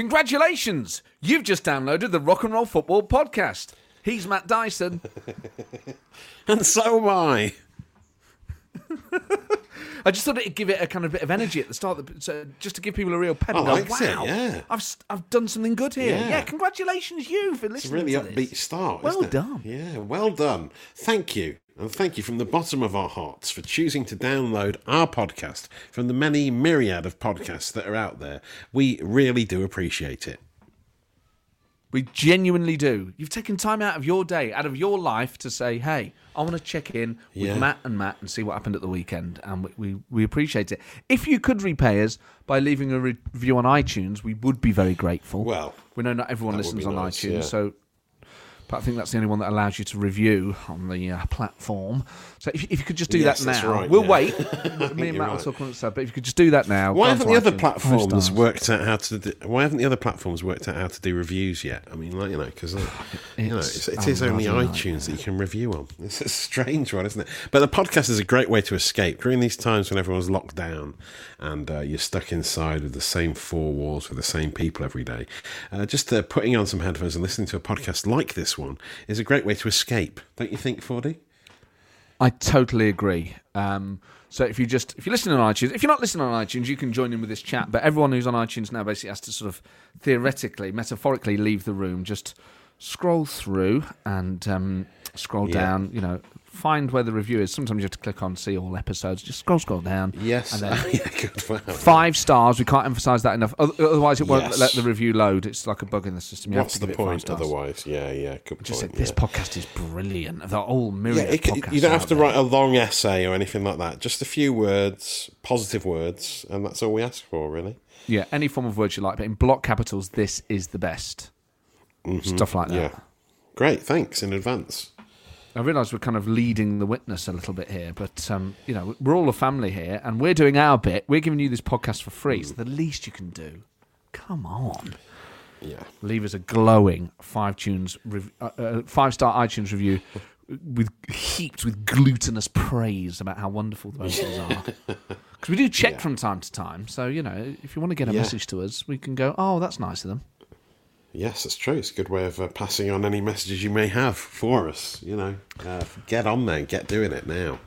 Congratulations! You've just downloaded the Rock and Roll Football Podcast. He's Matt Dyson. And so am I. I just thought it'd give it a kind of bit of energy at the start, so just to give people a real pep. I go, likes it, wow, yeah. I've I've done something good here. Yeah. Yeah, congratulations you for It's a really upbeat this. start. Well done. Yeah, well done. Thank you. And thank you from the bottom of our hearts for choosing to download our podcast from the many myriad of podcasts that are out there. We really do appreciate it. We genuinely do. You've taken time out of your day, out of your life, to say, "Hey, I want to check in with Yeah. Matt and Matt and see what happened at the weekend," and we, we we appreciate it. If you could repay us by leaving a review on iTunes, we would be very grateful. Well, we know not everyone listens on nice, iTunes, yeah. so. But I think that's the only one that allows you to review on the uh, platform. So if, if you could just do Yes, that that's now, right, we'll yeah. wait. Me and You're Matt will right. talk on stuff. But if you could just do that now, Why haven't the other platforms worked out how to? Do, why haven't the other platforms worked out how to do reviews yet? I mean, like you know, because you know, It's it's, it is a only bloody iTunes that you can review on. It's a strange one, isn't it? But the podcast is a great way to escape during these times when everyone's locked down and uh, you're stuck inside with the same four walls with the same people every day. Uh, just uh, putting on some headphones and listening to a podcast like this one is a great way to escape, don't you think, Fordy? I totally agree. Um, so if you just if you're listening on iTunes, if you're not listening on iTunes, you can join in with this chat. But everyone who's on iTunes now basically has to sort of theoretically, metaphorically leave the room. Just scroll through and um, scroll Yeah. down. You know, find where the review is. Sometimes you have to click on see all episodes. Just scroll, scroll down. Yes. And then yeah, good. Wow. five stars. We can't emphasise that enough. Otherwise, it won't Yes. let the review load. It's like a bug in the system. You What's have to the give it five point otherwise? Yeah, yeah, good Just say this yeah. podcast is brilliant. The whole Yeah, myriad it, podcasts you don't have to there. write a long essay or anything like that. Just a few words, positive words, and that's all we ask for, really. Yeah, any form of words you like, but in block capitals, this is the best. Stuff like that. Mm-hmm. Yeah. Great, thanks in advance. I realise we're kind of leading the witness a little bit here, but um, you know, we're all a family here, and we're doing our bit. We're giving you this podcast for free, so the least you can do, come on, Yeah. leave us a glowing five tunes, rev- uh, uh, five star iTunes review. With heaped with glutinous praise about how wonderful the things are, because we do check from time to time. So you know, if you want to get a Yeah. message to us, we can go. Oh, that's nice of them. Yes, that's true. It's a good way of uh, passing on any messages you may have for us. You know, uh, get on there, get doing it now.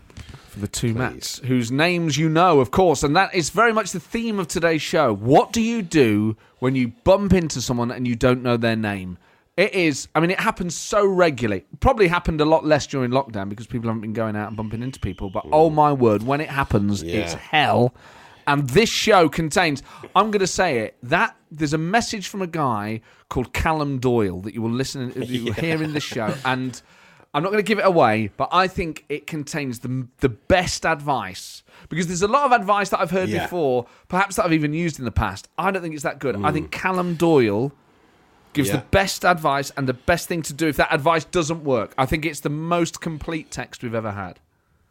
for the two Matts, whose names you know, of course, and that is very much the theme of today's show. What do you do when you bump into someone and you don't know their name? It is, I mean, it happens so regularly. Probably happened a lot less during lockdown because people haven't been going out and bumping into people. But oh my word, when it happens, Yeah. it's hell. And this show contains, I'm going to say it, that there's a message from a guy called Callum Doyle that you will listen, you will hear in this show. And I'm not going to give it away, but I think it contains the the best advice because there's a lot of advice that I've heard Yeah. before, perhaps that I've even used in the past. I don't think it's that good. I think mm. Callum Doyle gives Yeah. the best advice and the best thing to do if that advice doesn't work. I think it's the most complete text we've ever had.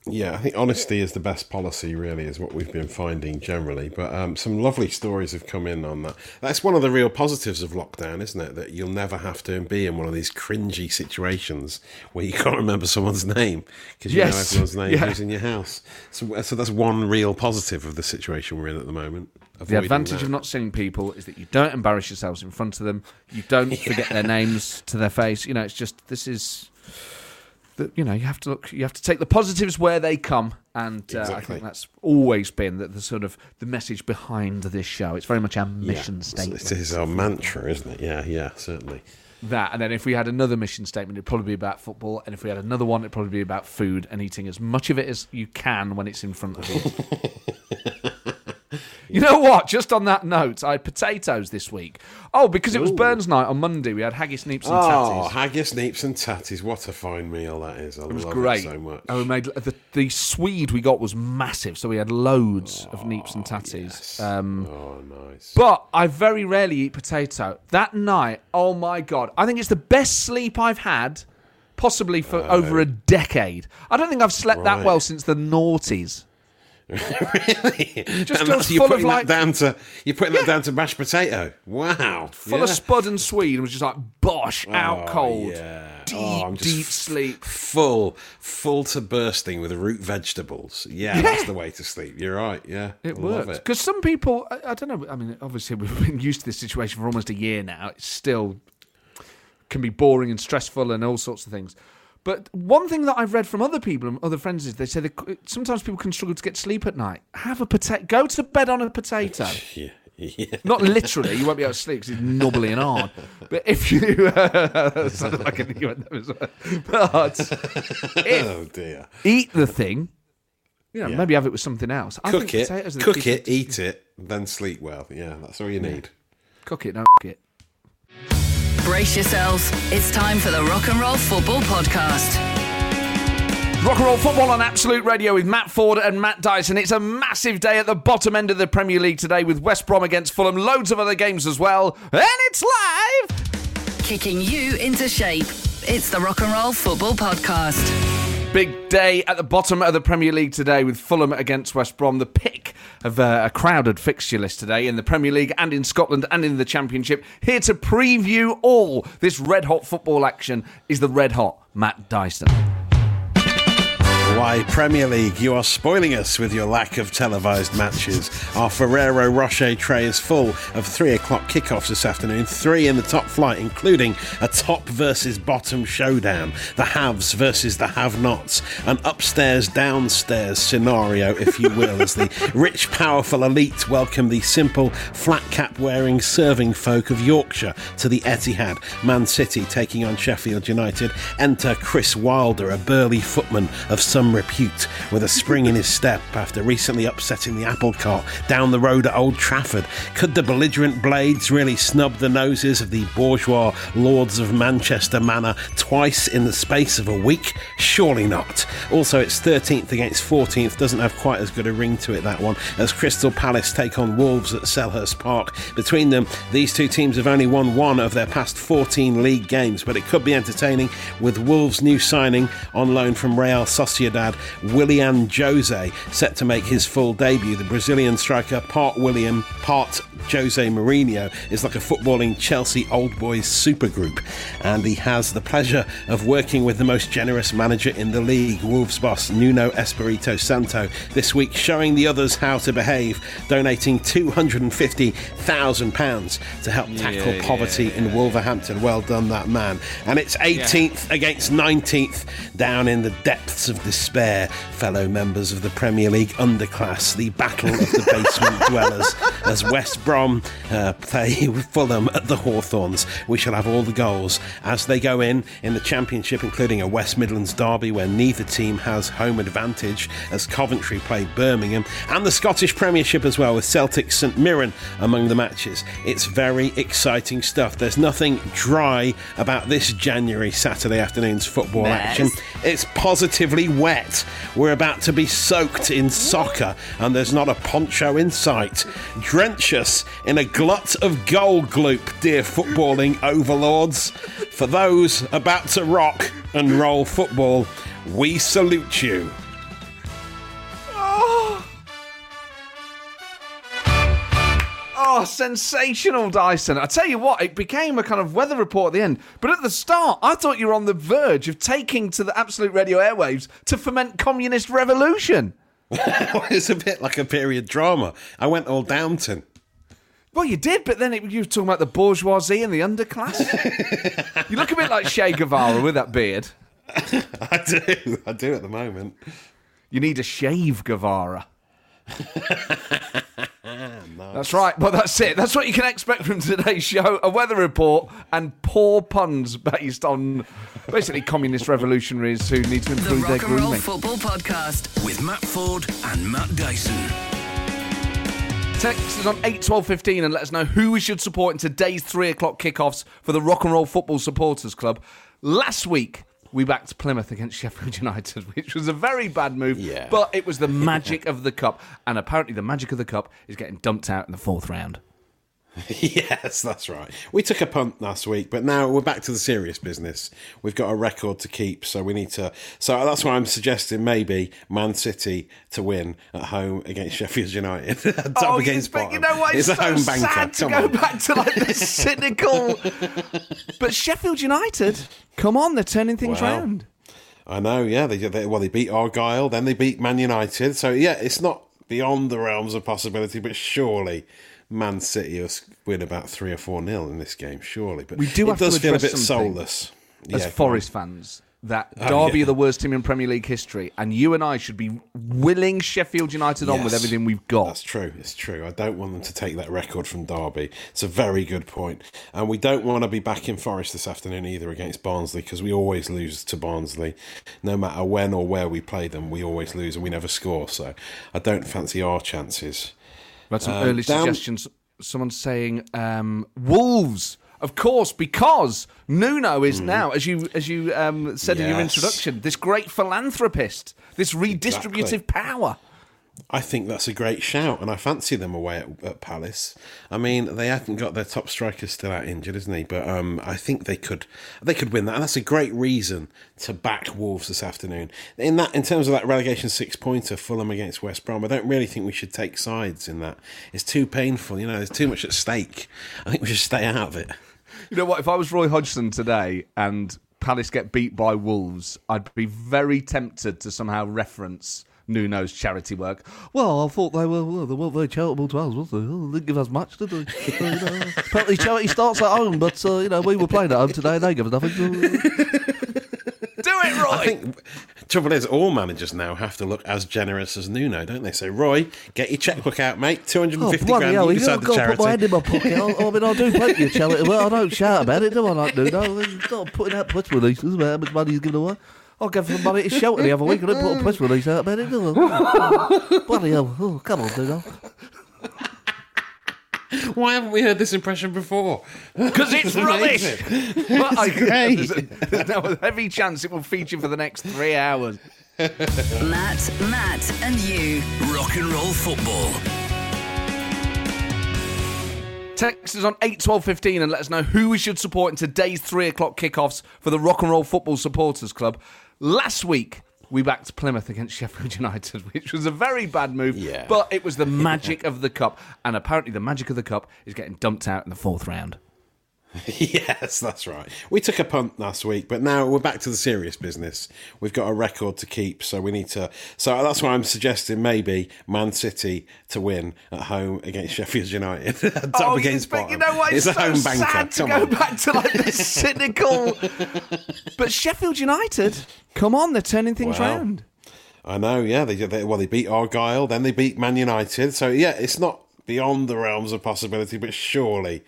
Yeah, I think honesty is the best policy, really, is what we've been finding generally. But um, some lovely stories have come in on that. That's one of the real positives of lockdown, isn't it? That you'll never have to be in one of these cringy situations where you can't remember someone's name because you know Yes, everyone's name yeah. who's in your house. So, so that's one real positive of the situation we're in at the moment. The advantage that. of not seeing people is that you don't embarrass yourselves in front of them. You don't forget their names to their face. You know, it's just this is. The, you know, you have to look. You have to take the positives where they come, and uh, I think that's always been the, the sort of the message behind this show. It's very much our mission Yeah, statement. It is our mantra, isn't it? Yeah, yeah, certainly. that, and then if we had another mission statement, it'd probably be about football, and if we had another one, it'd probably be about food and eating as much of it as you can when it's in front of you. You know what? Just on that note, I had potatoes this week. Oh, because it was Burns night on Monday, we had haggis, neeps, and tatties. Oh, tatties. haggis, neeps, and tatties. What a fine meal that is. I It was love great. it so much. And we made the, the Swede we got was massive, so we had loads of neeps and tatties. Yes. Um, oh, nice. but I very rarely eat potato. That night, oh my god, I think it's the best sleep I've had, possibly for over a decade. I don't think I've slept that well since the noughties. Really? Just you're full of, putting like- that down to you're putting that down to mashed potato. Wow, Full yeah. of spud and swede and was just like, bosh, oh, out Oh, cold. Yeah. Deep, oh, I'm just deep sleep. Full, full to bursting with root vegetables. Yeah, that's the way to sleep. You're right. Yeah, It I works because some people, I, I don't know. I mean, obviously we've been used to this situation for almost a year now. It still can be boring and stressful and all sorts of things. But one thing that I've read from other people and other friends is they say that sometimes people can struggle to get sleep at night. Have a potato. Go to bed on a potato. Yeah, yeah. Not literally, you won't be able to sleep because it's knobbly and hard. But if you, uh, sounded like a new as well. but if Oh dear. eat the thing, you know, Yeah. maybe have it with something else. I Cook think it, potatoes are the cook it, eat it, then sleep well. Yeah, that's all you need. Cook it, don't f- it. Brace yourselves. It's time for the Rock and Roll Football Podcast. Rock and roll football on Absolute Radio with Matt Forde and Matt Dyson. It's a massive day at the bottom end of the Premier League today with West Brom against Fulham, loads of other games as well, and it's live. Kicking you into shape. It's the Rock and Roll Football Podcast. Big day at the bottom of the Premier League today with Fulham against West Brom. The pick of uh, a crowded fixture list today in the Premier League and in Scotland and in the Championship. Here to preview all this red hot football action is the red hot Matt Dyson. Why, Premier League, you are spoiling us with your lack of televised matches. Our Ferrero Rocher tray is full of three o'clock kickoffs this afternoon, three in the top flight, including a top versus bottom showdown, the haves versus the have nots, an upstairs downstairs scenario, if you will, as the rich, powerful elite welcome the simple, flat cap wearing serving folk of Yorkshire to the Etihad. Man City taking on Sheffield United. Enter Chris Wilder, a burly footman of some repute, with a spring in his step after recently upsetting the apple cart down the road at Old Trafford. Could the belligerent Blades really snub the noses of the bourgeois lords of Manchester Manor twice in the space of a week? Surely not. Also, it's 13th against 14th, doesn't have quite as good a ring to it, that one, as Crystal Palace take on Wolves at Selhurst Park. Between them, these two teams have only won one of their past 14 league games, but it could be entertaining with Wolves' new signing on loan from Real Sociedad, Willian Jose, set to make his full debut. The Brazilian striker, part William, part Jose Mourinho, is like a footballing Chelsea old boys supergroup, and he has the pleasure of working with the most generous manager in the league, Wolves boss Nuno Espirito Santo, this week showing the others how to behave, donating £250,000 to help tackle yeah, poverty in Wolverhampton. Well done, that man. And it's 18th against 19th, down in the depths of despair, fellow members of the Premier League underclass, the battle of the basement dwellers, as West Brom uh, play with Fulham at the Hawthorns. We shall have all the goals as they go in in the Championship, including a West Midlands derby where neither team has home advantage, as Coventry play Birmingham, and the Scottish Premiership as well, with Celtic St Mirren among the matches. It's very exciting stuff. There's nothing dry about this January Saturday afternoon's football action. It's positively wet. We're about to be soaked in soccer, and there's not a poncho in sight. Drench us in a glut of gold gloop, dear footballing overlords. For those about to rock and roll football, we salute you. Oh, Oh, sensational, Dyson. I tell you what, it became a kind of weather report at the end. But at the start, I thought you were on the verge of taking to the Absolute Radio airwaves to foment communist revolution. it's a bit like a period drama. I went all Downton. Well, you did, but then it, you were talking about the bourgeoisie and the underclass. you look a bit like Che Guevara with that beard. I do. I do at the moment. You need a shave, Guevara. That's right. Well, that's it. That's what you can expect from today's show: a weather report and poor puns based on basically communist revolutionaries who need to The improve their Rock and Roll grooming. Football Podcast. with Matt Forde and Matt Dyson. Text us on eight twelve fifteen and let us know who we should support in today's three o'clock kickoffs for the Rock and Roll Football Supporters Club. Last week. We backed Plymouth against Sheffield United, which was a very bad move, Yeah. but it was the magic of the cup. And apparently, the magic of the cup is getting dumped out in the fourth round. yes, that's right. We took a punt last week, but now we're back to the serious business. We've got a record to keep, so we need to. So that's why I'm suggesting maybe Man City to win at home against Sheffield United. Top Oh, against bottom. you know what? It's, a so home banker. sad to Come go on. back to like this cynical. but Sheffield United, come on, they're turning things round. I know, yeah. They, they well, they beat Argyle, then they beat Man United. So yeah, it's not beyond the realms of possibility, but surely Man City will win about three or four nil in this game. Surely, but We do it have to does feel a bit soulless. As Yeah, Forest fans, that Oh, Derby yeah. are the worst team in Premier League history, and you and I should be willing Sheffield United on with everything we've got. That's true. It's true. I don't want them to take that record from Derby. It's a very good point. And we don't want to be back in Forest this afternoon either against Barnsley because we always lose to Barnsley. No matter when or where we play them, we always lose and we never score. So I don't fancy our chances. We've had some Um, early down- suggestions. Someone's saying um, Wolves, of course, because Nuno is now, as you as you um, said in your. Introduction, this great philanthropist, this redistributive power. I think that's a great shout, and I fancy them away at, at Palace. I mean, they haven't got their top striker still out injured, isn't he? But um, I think they could they could win that, and that's a great reason to back Wolves this afternoon. In that, in terms of that relegation six pointer, Fulham against West Brom, I don't really think we should take sides in that. It's too painful, you know. There's too much at stake. I think we should stay out of it. You know what? If I was Roy Hodgson today and Palace get beat by Wolves, I'd be very tempted to somehow reference Nuno's charity work. Well, I thought they were well, they weren't very charitable to us, was they? Oh, they didn't give us much, did they? So, you know, apparently, charity starts at home, but uh, you know we were playing at home today, and they gave us nothing. Do it, Roy. I think trouble is, all managers now have to look as generous as Nuno, don't they? So, Roy, get your checkbook out, mate. Two hundred and Oh, fifty bloody grand. hell, You you've decide got the to put my hand in my pocket. I, I mean, I do plenty of charity. Well, I don't shout about it, do I? Like Nuno. It's not putting out press releases about how much money he's giving away. I gave some money to shelter the other week. I didn't put a press release out about it. Bloody hell. Oh, come on, Nuno. Why haven't we heard this impression before? Because it's rubbish. amazing. But I, great. there's, a, there's now a heavy chance it will feature for the next three hours. Matt, Matt, and you. Rock and roll football. Text us on 8 12 15 and let us know who we should support in today's 3 o'clock kickoffs for the Rock and Roll Football Supporters Club. Last week, we backed Plymouth against Sheffield United, which was a very bad move, Yeah. but it was the magic of the Cup. And apparently, the magic of the Cup is getting dumped out in the fourth round. yes, that's right. We took a punt last week, but now we're back to the serious business. We've got a record to keep, so we need to. So that's why I'm suggesting maybe Man City to win at home against Sheffield United. Top Oh, against bottom. you know what? It's, a so home banker. sad to Come go on. back to like this cynical. but Sheffield United, come on, they're turning things Wow. round. I know, yeah. They, they well, they beat Argyle, then they beat Man United. So yeah, it's not beyond the realms of possibility, but surely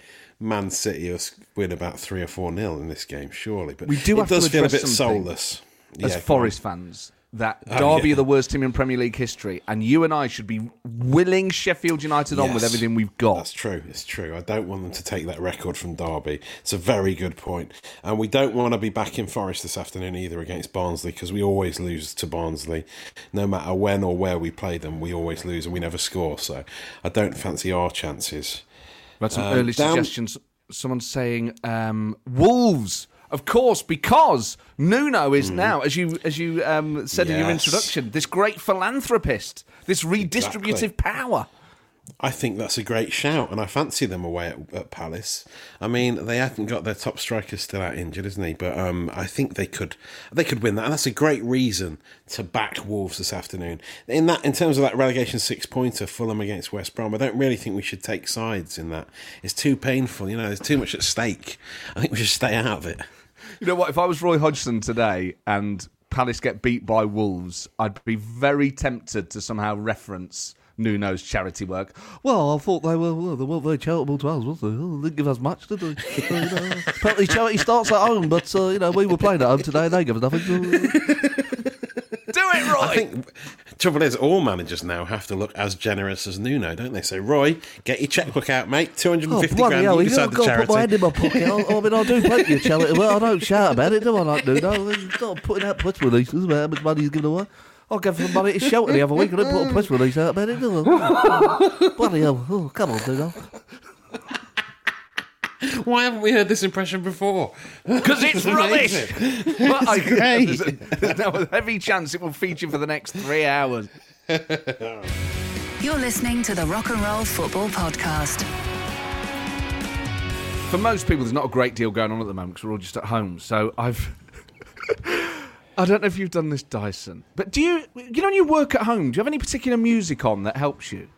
Man City will win about three or four nil in this game. Surely, but We do it have to does feel a bit soulless. as Yeah, Forest fans that Oh, Derby yeah. are the worst team in Premier League history, and you and I should be willing Sheffield United on with everything we've got. That's true. It's true. I don't want them to take that record from Derby. It's a very good point. And we don't want to be back in Forest this afternoon either against Barnsley because we always lose to Barnsley. No matter when or where we play them, we always lose and we never score. So I don't fancy our chances. We've had some Um, early down- suggestions. Someone's saying um, Wolves, of course, because Nuno is now, as you as you um, said in your. Introduction, this great philanthropist, this redistributive Exactly. power. I think that's a great shout, and I fancy them away at, at Palace. I mean, they haven't got their top striker still out injured, isn't he? But um, I think they could they could win that, and that's a great reason to back Wolves this afternoon. In that, in terms of that relegation six pointer, Fulham against West Brom, I don't really think we should take sides in that. It's too painful, you know. There's too much at stake. I think we should stay out of it. You know what? If I was Roy Hodgson today and Palace get beat by Wolves, I'd be very tempted to somehow reference Nuno's charity work. Well, I thought they were well, they weren't very charitable to us, was they? Oh, they didn't give us much, did they? So, you know, apparently, charity starts at home, but uh, you know we were playing at home today, and they gave us nothing. Do it, Roy. I think trouble is, all managers now have to look as generous as Nuno, don't they? So, Roy, get your checkbook out, mate. Two hundred and Oh, fifty bloody grand. hell, You decide the to put my hand charity. in my pocket. I, I mean, I do plenty of charity. Well, I don't shout about it, do I? Like Nuno. It's not putting out press releases about how much money he's giving away. I gave some money to shelter the other week. I didn't put a press release out about it, do I? Bloody hell. Oh, come on, Nuno. Why haven't we heard this impression before? Because it's rubbish. amazing. But I, great. there's, a, there's a heavy chance it will feature for the next three hours. You're listening to the Rock and Roll Football Podcast. For most people, there's not a great deal going on at the moment because we're all just at home. So I've. I don't know if you've done this, Dyson, but do you, you know, when you work at home, do you have any particular music on that helps you?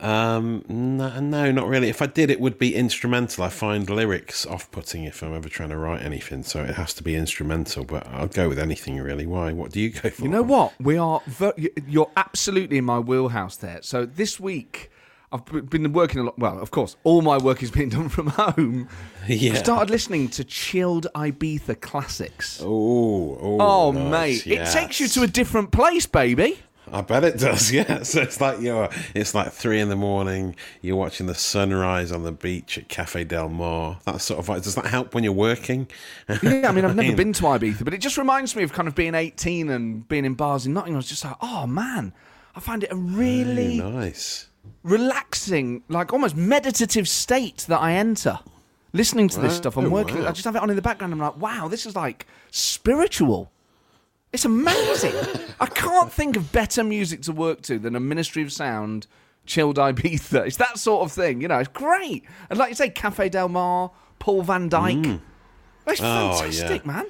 Um, no, no, not really. If I did, it would be instrumental. I find lyrics off-putting if I'm ever trying to write anything, so it has to be instrumental. But I'll go with anything really. Why? What do you go for? You know what? We are. Ver- you're absolutely in my wheelhouse there. So this week, I've been working a lot. Well, of course, all my work is being done from home. Yeah. I started listening to chilled Ibiza classics. Oh, oh, Oh, nice, mate, yes. it takes you to a different place, baby. I bet it does. Yeah. So it's like you're. It's like three in the morning. You're watching the sunrise on the beach at Cafe Del Mar. That sort of. Like, does that help when you're working? Yeah, I mean, I've never been to Ibiza, but it just reminds me of kind of being 18 and being in bars in Nottingham. I was just like, oh man, I find it a really nice. Relaxing, like almost meditative state that I enter. Listening to this Wow. stuff, I'm Oh, working. wow. I just have it on in the background. I'm like, wow, this is like spiritual. It's amazing. I can't think of better music to work to than a Ministry of Sound, chilled Ibiza. It's that sort of thing, you know. It's great. And like you say, Cafe Del Mar, Paul van Dyk. It's Mm. Oh, fantastic, yeah. man.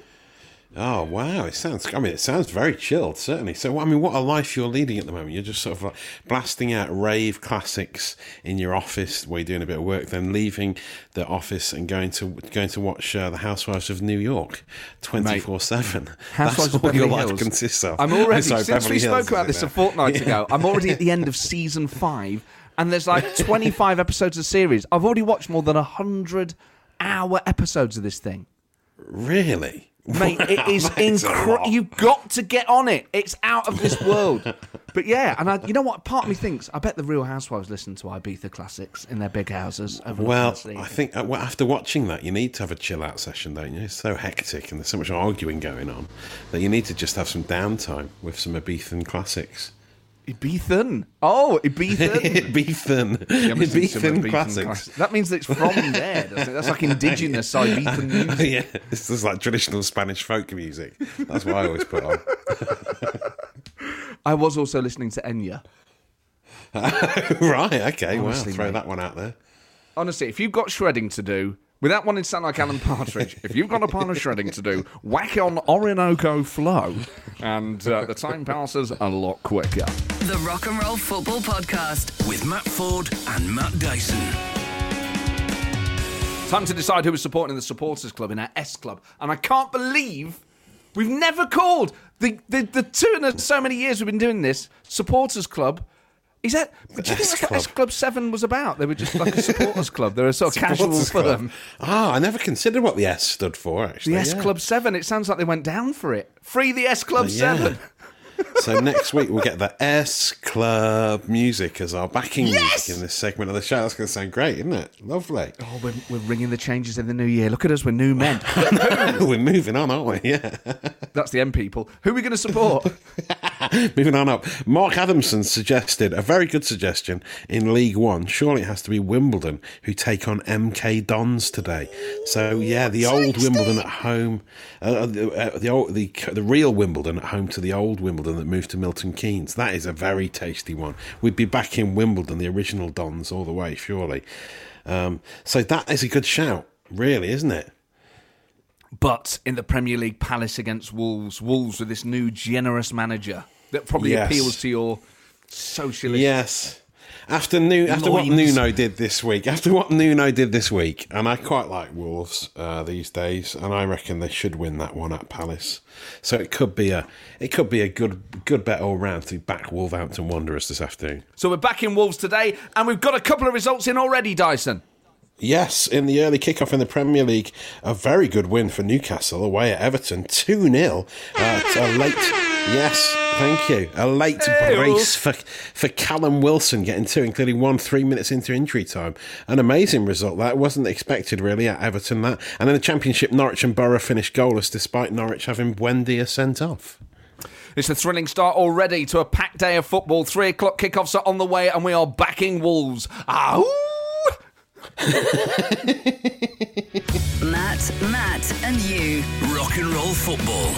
Oh wow! It sounds. I mean, it sounds very chilled, certainly. So, I mean, what a life you're leading at the moment. You're just sort of like blasting out rave classics in your office where you're doing a bit of work, then leaving the office and going to going to watch uh, the Housewives of New York, twenty four seven. Housewives That's of all your Beverly life Hills. consists of. I'm already Sorry, since Beverly we Hills, spoke about this a fortnight Yeah. ago. I'm already at the end of season five, and there's like 25 episodes of the series. I've already watched more than hundred hour episodes of this thing. Really, Mate, it Wow, is that is a lot. incredible. You've got to get on it. It's out of this world. but yeah, and I, you know what? Part of me thinks I bet the Real Housewives listen to Ibiza classics in their big houses. Well. I think uh, well, after watching that, you need to have a chill out session, don't you? It's so hectic and there's so much arguing going on that you need to just have some downtime with some Ibiza classics. Ibethan. Oh, Ibethan. Ibethan. Yeah, I'm listening to some Ibethan Ibethan classics. classics. That means that it's from there. Doesn't it? That's like indigenous Ibethan music. yeah, it's just like traditional Spanish folk music. That's what I always put on. I was also listening to Enya. right, okay, Honestly, well, throw mate. that one out there. Honestly, if you've got shredding to do, without wanting to sound like Alan Partridge, if you've got a pile of shredding to do, whack on Orinoco Flow, and uh, the time passes a lot quicker. The Rock and Roll Football Podcast. With Matt Forde and Matt Dyson. Time to decide who is supporting the supporters club in our S club, and I can't believe we've never called the the, the two and so many years we've been doing this supporters club. Is that? Do you think that's what. S Club Seven was about? They were just like a supporters club. They're a sort of casual firm. Ah, I never considered what the S stood for, actually. The S yeah. Club Seven. It sounds like they went down for it. Free the S Club Uh, yeah. Seven. So next week we'll get the S Club music as our backing Yes! music in this segment of the show. That's going to sound great, isn't it? Lovely. Oh, we're, we're ringing the changes in the new year. Look at us, we're new men. We're moving on, aren't we? Yeah. That's the M people. Who are we going to support? Moving on up. Mark Adamson suggested a very good suggestion in League One. Surely it has to be Wimbledon who take on MK Dons today. So yeah, the old Wimbledon at home, uh, the, uh, the old the the real Wimbledon at home to the old Wimbledon that moved to Milton Keynes. That is a very tasty one. We'd be back in Wimbledon, the original Dons, all the way, surely. Um, so that is a good shout, really, isn't it? But in the Premier League, Palace against Wolves. Wolves with this new generous manager that probably Yes. appeals to your socialist. Yes. After Nu- after what Nuno did this week, after what Nuno did this week, and I quite like Wolves uh, these days, and I reckon they should win that one at Palace. So it could be a it could be a good good bet all round to back Wolverhampton Wanderers this afternoon. So we're back in Wolves today, and we've got a couple of results in already, Dyson. Yes, in the early kickoff in the Premier League, a very good win for Newcastle away at Everton, 2 0. Uh, a late, yes, thank you. A late brace for, for Callum Wilson getting two, including one three minutes into injury time. An amazing result that wasn't expected really at Everton. That And then the Championship, Norwich and Boro finished goalless despite Norwich having Buendia sent off. It's a thrilling start already to a packed day of football. Three o'clock kickoffs are on the way, and we are backing Wolves. Ow! you. Rock and roll football.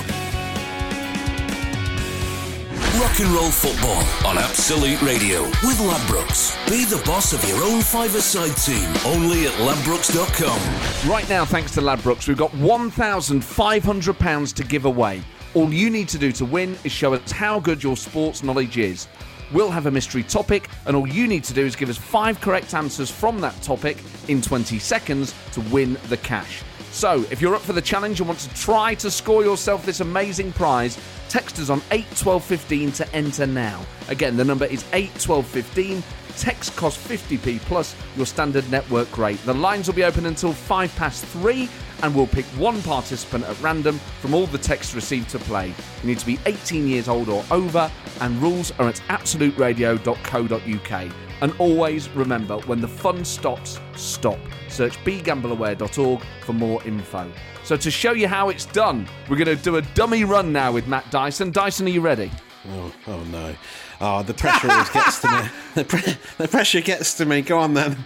Rock and roll football on Absolute Radio with Ladbrokes. Be the boss of your own five-a-side team. Only at ladbrokes.com. Right now, thanks to Ladbrokes, we've got £1,500 to give away. All you need to do to win is show us how good your sports knowledge is. We'll have a mystery topic, and all you need to do is give us five correct answers from that topic in 20 seconds to win the cash. So, if you're up for the challenge and want to try to score yourself this amazing prize, text us on 81215 to enter now. Again, the number is 81215. Text costs 50p plus your standard network rate. The lines will be open until 5 past 3 and we'll pick one participant at random from all the texts received to play. You need to be 18 years old or over and rules are at absoluteradio.co.uk. And always remember when the fun stops, stop. Search begambleaware.org for more info. So, to show you how it's done, we're going to do a dummy run now with Matt Dyson. Dyson, are you ready? Oh, oh no. Oh, the pressure always gets to me. The, pre- the pressure gets to me. Go on then.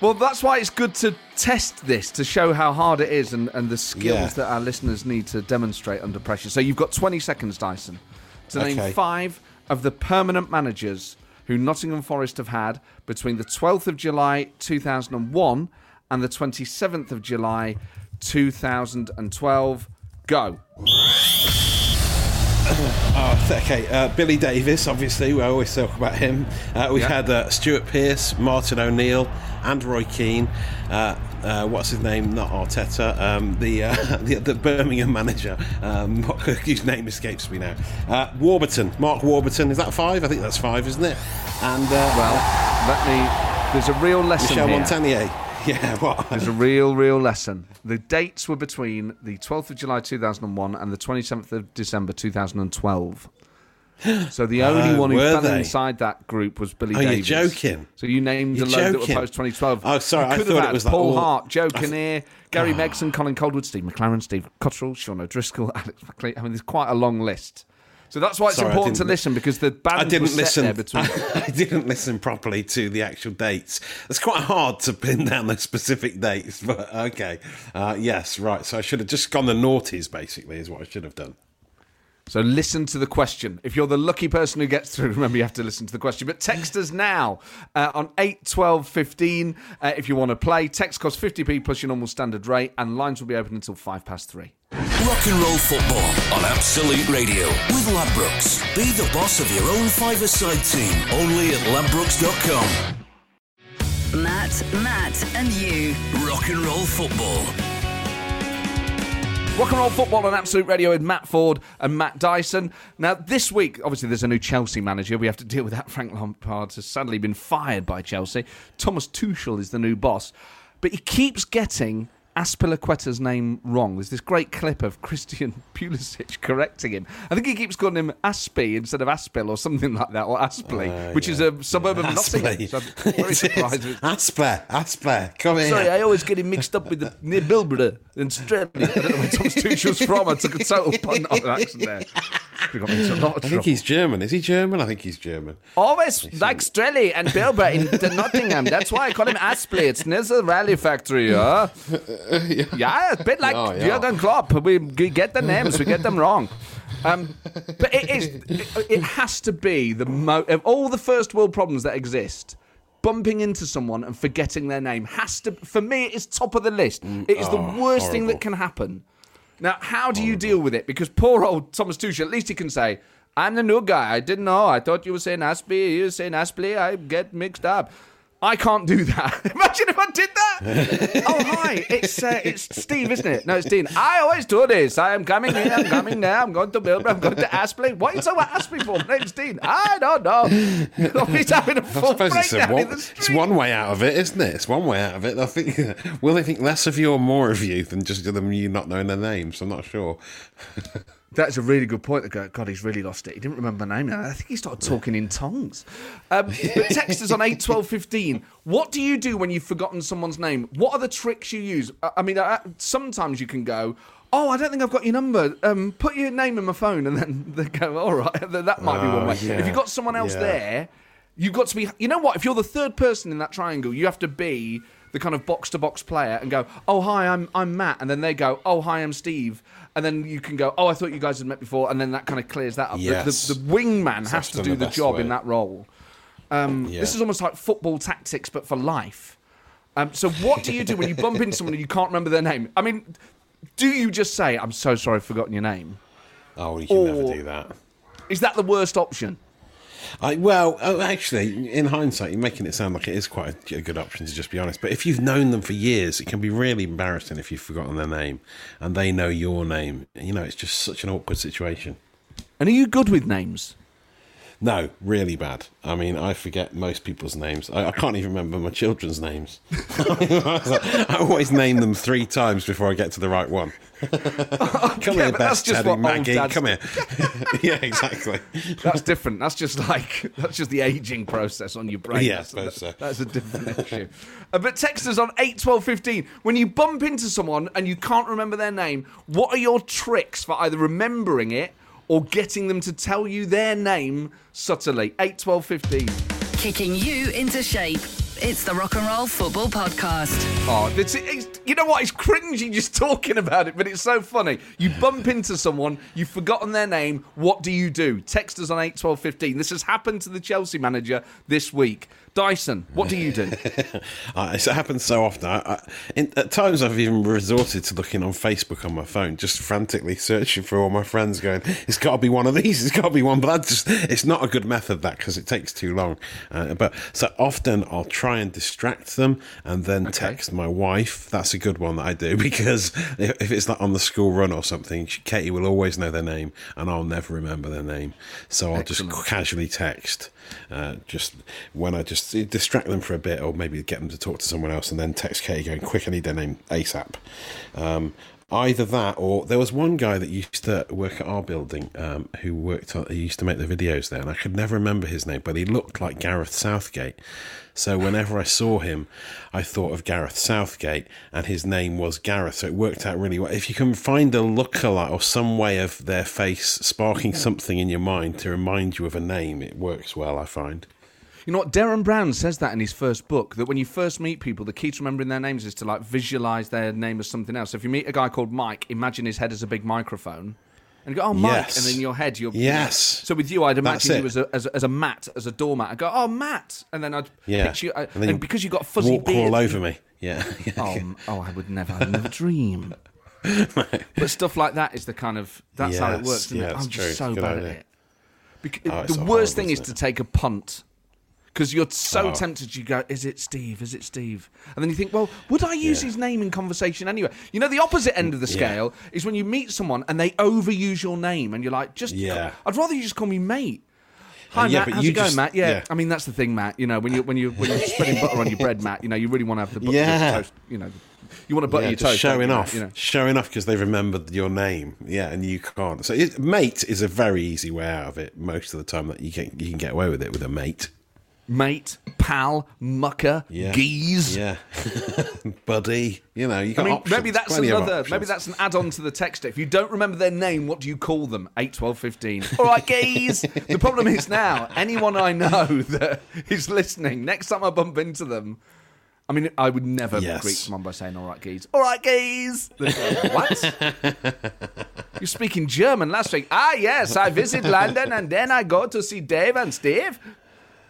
Well, that's why it's good to test this to show how hard it is and, and the skills Yeah. that our listeners need to demonstrate under pressure. So, you've got 20 seconds, Dyson, to name five of the permanent managers who Nottingham Forest have had between the 12th of July 2001 and the 27th of July 2012. Go. Oh, okay. Uh, Billy Davies, obviously, we always talk about him. Uh, we Yeah. had uh, Stuart Pearce, Martin O'Neill, and Roy Keane. Uh, uh, what's his name? Not Arteta. Um, the, uh, the the Birmingham manager, um, whose name escapes me now. Uh, Warburton, Mark Warburton. Is that five? I think that's five, isn't it? And uh, Well, let me. There's a real lesson Michel here. Montagnier. Yeah, what? There's a real, real lesson. The dates were between the 12th of July 2001 and the 27th of December 2012. So the only Oh, one who fell they? inside that group was Billy Oh, you're joking. So you named You're the load that joking. were post 2012. Oh, sorry, I thought it was like Paul all- Hart, Joe Kinnear, Gary ah. Megson, Colin Calderwood, Steve McClaren, Steve Cotterill, Sean O'Driscoll, Alex McLean. I mean, there's quite a long list. So that's why it's Sorry, important to listen because the band I didn't listen. there between. I didn't listen properly to the actual dates. It's quite hard to pin down those specific dates, but okay. Uh, yes, right. So I should have just gone the noughties. Basically, is what I should have done. So listen to the question. If you're the lucky person who gets through, remember you have to listen to the question. But text us now uh, on 8 12 15 uh, if you want to play. Text costs 50p plus your normal standard rate, and lines will be open until 5 past 3. Rock and roll football on Absolute Radio with Ladbrokes. Be the boss of your own five-a-side team. Only at ladbrokes.com. Matt, Matt, and you. Rock and roll football. Rock and roll football on Absolute Radio with Matt Forde and Matt Dyson. Now, this week, obviously, there's a new Chelsea manager. We have to deal with that. Frank Lampard has sadly been fired by Chelsea. Thomas Tuchel is the new boss, but he keeps getting Azpilicueta's name wrong. There's this great clip of Christian Pulisic correcting him. I think he keeps calling him Aspie instead of Aspil or something like that, or Aspley, uh, which is a suburb of Nottingham. So I'm very surprised. with- Aspler, Aspler, come here. Sorry, I always get him mixed up with the near Bilborough in Australia. I don't know where Thomas Tuchel's from. I took a total pun on an accent there. Could have got me into a lot of I think he's German. Is he German? I think he's German. Always like Strelley and Bilborough in Nottingham. That's why I call him Aspley. It's the Raleigh factory, huh? yeah, a bit like Oh, yeah. Jurgen Klopp. We we get the names, we get them wrong. Um, but it is. It, it has to be the mo- of all the first world problems that exist. Bumping into someone and forgetting their name has to. For me, it is top of the list. Mm. It is the oh, worst thing that can happen. Now, how do you deal with it? Because poor old Thomas Tuchel, at least he can say, "I'm the new guy. I didn't know. I thought you were saying Aspie. You were saying Aspley. I get mixed up." I can't do that. Imagine if I did that. oh hi, it's uh, it's Steve, isn't it? No, it's Dean. I always do this. I am coming here. I'm coming there. I'm going to Bilbao. I'm going to Aspley. What are you talking about Aspley for? My name's Dean. I don't know. He's having a full suppose it's, a breakdown one, in the it's one way out of it, isn't it? It's one way out of it. I think will they think less of you or more of you than just them you not knowing their names? I'm not sure. That's a really good point. God, he's really lost it. He didn't remember my name. I think he started talking in tongues. Um, but text us on eight twelve fifteen. What do you do when you've forgotten someone's name? What are the tricks you use? I mean, sometimes you can go, "Oh, I don't think I've got your number. Um, put your name in my phone," and then they go, "All right." That might be one way. yeah. If you've got someone else Yeah. there, you've got to be. You know what? If you're the third person in that triangle, you have to be the kind of box to box player and go, "Oh hi, I'm I'm Matt," and then they go, "Oh hi, I'm Steve," and then you can go, "Oh, I thought you guys had met before," and then that kind of clears that up. The- Yes. The, the, wingman has to do the the job way. in that role. Um, Yeah. This is almost like football tactics, but for life. Um, so, what do you do when you bump into someone and you can't remember their name? I mean, do you just say, "I'm so sorry, I've forgotten your name"? Oh, you can Or- never do that. Is that the worst option? I, well, oh, actually, in hindsight, you're making it sound like it is quite a, a good option to just be honest. But if you've known them for years, it can be really embarrassing if you've forgotten their name and they know your name. You know, it's just such an awkward situation. And are you good with names? No, really bad. I mean, I forget most people's names. I, I can't even remember my children's names. I always name them three times before I get to the right one. Come Yeah, here, but that's Best just Teddy, what old Maggie. dads Come here. yeah, exactly. That's different. That's just like that's just the aging process on your brain. Yeah, I that's, suppose so. that's a different issue. Uh, but text us on eight twelve fifteen. When you bump into someone and you can't remember their name, what are your tricks for either remembering it or getting them to tell you their name subtly? Eight twelve fifteen. Kicking you into shape. It's the Rock and Roll Football Podcast. Oh, it's, it's, you know what? It's cringy just talking about it, but it's so funny. You bump into someone, you've forgotten their name. What do you do? Text us on eight twelve fifteen. This has happened to the Chelsea manager this week. Dyson, what do you do? Uh, it happens so often. I, I, in, at times, I've even resorted to looking on Facebook on my phone, just frantically searching for all my friends, going, "It's got to be one of these. It's got to be one." But that's just—it's not a good method that because it takes too long. Uh, but so often, I'll try and distract them, and then text my wife. That's a good one that I do because if, it's like on the school run or something, Katie will always know their name, and I'll never remember their name. So I'll just casually text. Uh, just when I just distract them for a bit, or maybe get them to talk to someone else, and then text Katie going, "Quick, I need their name ASAP." Um, either that, or there was one guy that used to work at our building um, who worked. On, he used to make the videos there, and I could never remember his name, but he looked like Gareth Southgate. So whenever I saw him, I thought of Gareth Southgate, and his name was Gareth. So it worked out really well. If you can find a lookalike or some way of their face sparking something in your mind to remind you of a name, it works well. I find. You know what? Derren Brown says that in his first book that when you first meet people, the key to remembering their names is to like visualize their name as something else. So if you meet a guy called Mike, imagine his head as a big microphone. And you go, oh, Mike. Yes. And in your head, you're. Yes. So with you, I'd imagine you as a, as, a, as a mat, as a doormat. I'd go, oh, Matt. And then I'd Yeah, picture you. uh, then and, because you've got a fuzzy walk beard. all over me. Yeah. Oh, oh, I would never, I'd never dream. But stuff like that is the kind of that's how it works. Isn't yeah, it? I'm true. just so Good bad idea. at it. Bec- Oh, the worst horrible, thing is isn't to take a punt because you're so Oh. tempted. You go, "Is it Steve? Is it Steve?" And then you think, "Well, would I use Yeah. his name in conversation anyway?" You know, the opposite end of the Yeah. scale is when you meet someone and they overuse your name, and you're like, "Just, Yeah. I'd rather you just call me mate." Hi, Uh, yeah, Matt. How's you it going, just- Matt? Yeah. yeah. I mean that's the thing, Matt. You know, when you when you when you're spreading butter on your bread, Matt, you know, you really want to have the butter Yeah. toast. You know, you want to butter yeah, your toast. showing off, You know. showing off because they remembered your name, yeah, and you can't. So, it, mate is a very easy way out of it. Most of the time, that you can you can get away with it with a mate. Mate, pal, mucker, Yeah, geese. yeah, buddy. You know, you I mean, options, maybe that's plenty another. Maybe that's an add-on to the text. If you don't remember their name, what do you call them? Eight, twelve, fifteen. All right, geese. the problem is now, anyone I know that is listening, next time I bump into them, I mean, I would never Yes. greet someone by saying "All right, geese." All right, geese. Go, what? You're speaking German last week. Ah, yes, I visit London and then I go to see Dave and Steve.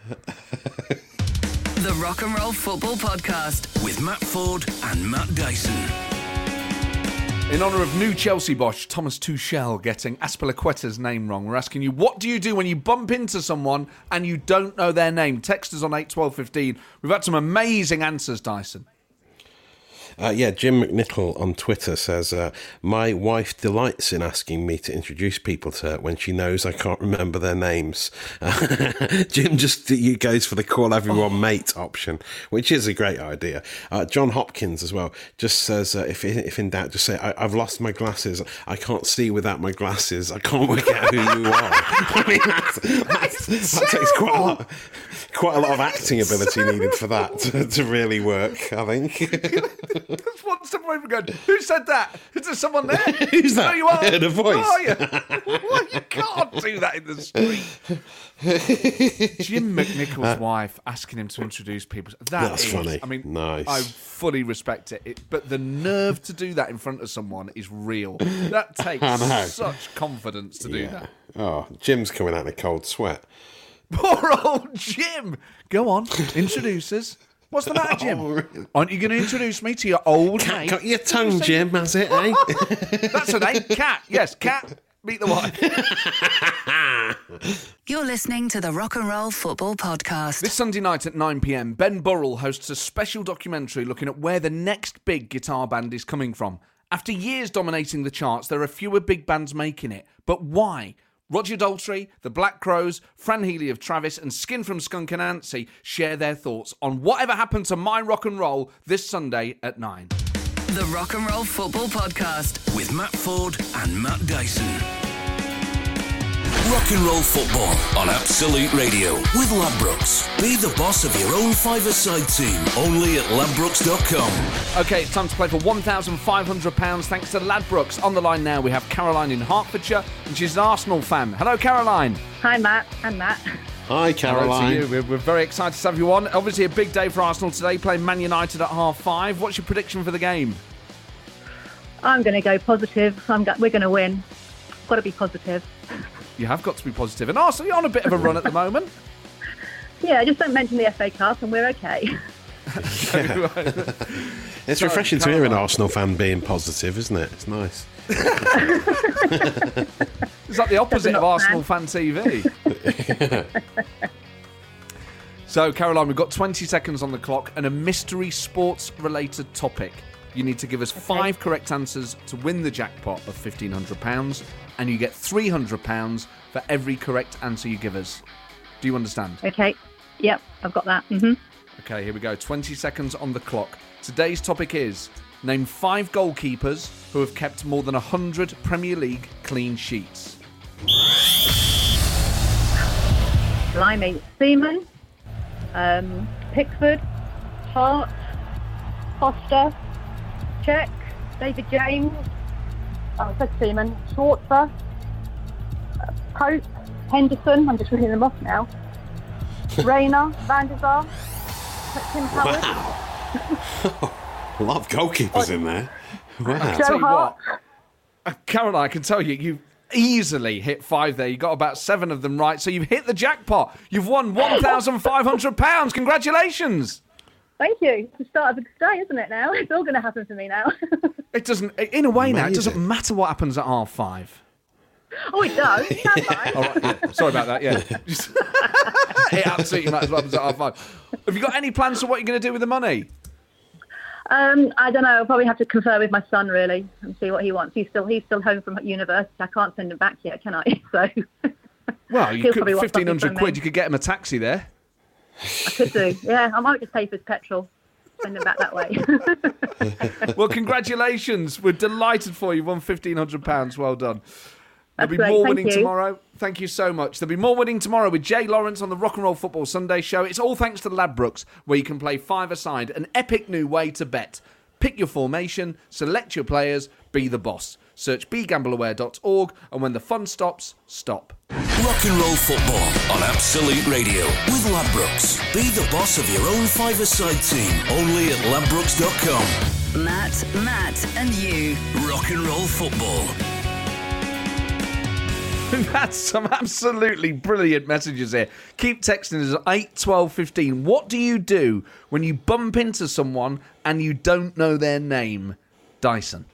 The Rock and Roll Football Podcast. With Matt Forde and Matt Dyson. In honour of new Chelsea boss Thomas Tuchel getting Azpilicueta's name wrong, we're asking you, what do you do when you bump into someone and you don't know their name? Text us on eight twelve fifteen. We've had some amazing answers, Dyson. Uh, yeah, Jim McNichol on Twitter says, uh, My wife delights in asking me to introduce people to her when she knows I can't remember their names. Jim just he goes for the call everyone mate option, which is a great idea. Uh, John Hopkins as well just says, uh, if, if in doubt, just say, I, I've lost my glasses. I can't see without my glasses. I can't work out who you are. I mean, that's, that's, that takes quite a, lot, quite a lot of acting ability needed for that to, to really work, I think. That's one someone even going, Who said that? Is there someone there? Who's that? There you are. I heard a voice. Who are you? what are can't do that in the street. Jim McNichol's uh, wife asking him to introduce people. That That's is- funny. I mean, Nice. I fully respect it. it. But the nerve to do that in front of someone is real. That takes such confidence to do Yeah. that. Oh, Jim's coming out in a cold sweat. Poor old Jim. Go on, introduce us. What's the matter, Jim? Oh, really? Aren't you going to introduce me to your old Cat mate? got your tongue, Jim, has it, eh? That's a name. Cat. Yes, cat. Meet the wife. You're listening to the Rock and Roll Football Podcast. This Sunday night at 9 pm, Ben Burrell hosts a special documentary looking at where the next big guitar band is coming from. After years dominating the charts, there are fewer big bands making it. But why? Roger Daltrey, the Black Crowes, Fran Healy of Travis, and Skin from Skunk and Anansie share their thoughts on whatever happened to my rock and roll this Sunday at 9. The Rock and Roll Football Podcast. with Matt Forde and Matt Dyson. Rock and roll football on Absolute Radio with Ladbrokes. Be the boss of your own five-a-side team. Only at ladbrokes.com. Okay, it's time to play for £1,500 thanks to Ladbrokes. On the line now, we have Caroline in Hertfordshire, and she's an Arsenal fan. Hello, Caroline. Hi, Matt and Matt. Hi, Hello to Caroline. you. We're, we're very excited to have you on. Obviously, a big day for Arsenal today, playing Man United at half five. What's your prediction for the game? I'm going to go positive. I'm go- we're going to win. Got to be positive. You have got to be positive. And Arsenal, you're on a bit of a run at the moment. Yeah, just don't mention the FA Cup and we're okay. It's Sorry, refreshing to hear an Arsenal fan being positive, isn't it? It's nice. It's like the opposite of not Arsenal fan TV. so, Caroline, we've got 20 seconds on the clock and a mystery sports related topic. You need to give us five correct answers to win the jackpot of £1,500, and you get £300 for every correct answer you give us. Do you understand? okay. Yep, I've got that. hmm Okay, here we go. 20 seconds on the clock. Today's topic is name five goalkeepers who have kept more than 100 Premier League clean sheets. Blimey. Seaman, um, Pickford, Hart, Foster, Cech, David James, oh, I said Seaman, Schwarzer, uh, Pope, Henderson, I'm just reading them off now, Reina, Van der Sar, Tim Howard, A lot of goalkeepers in there. Wow. tell Joe you Hart. what. Uh, Caroline, I can tell you, you easily hit five there. You got about seven of them right, so you've hit the jackpot. You've won £1,500. Congratulations. Thank you. It's the start of a good day, isn't it now? It's all going to happen for me now. It doesn't, in a way now, it doesn't matter what happens at half five. oh, it does. It. All right, yeah. Sorry about that. Yeah, it absolutely matters what happens at half five. Have you got any plans for what you're going to do with the money? Um, I don't know. I'll probably have to confer with my son really and see what he wants. He's still he's still home from university. I can't send him back yet, can I? So Well, you could probably want something 1500 quid. me. You could get him a taxi there. I could do. Yeah, I might just pay for his petrol. Send him back that way. Well, congratulations. We're delighted for you. Won £1,500. Well done. There'll That's be great, more thank winning you. tomorrow. Thank you so much. There'll be more winning tomorrow with Jay Lawrence on the Rock and Roll Football Sunday show. It's all thanks to Ladbrokes, where you can play five aside, an epic new way to bet. Pick your formation, select your players, be the boss. Search begambleaware.org, and when the fun stops, stop. Rock and roll football on Absolute Radio with Ladbrokes. Be the boss of your own five-a-side team. Only at ladbrokes.com. Matt, Matt, and you. Rock and roll football. That's some absolutely brilliant messages here. Keep texting us at 8, 12, 15. What do you do when you bump into someone and you don't know their name? Dyson.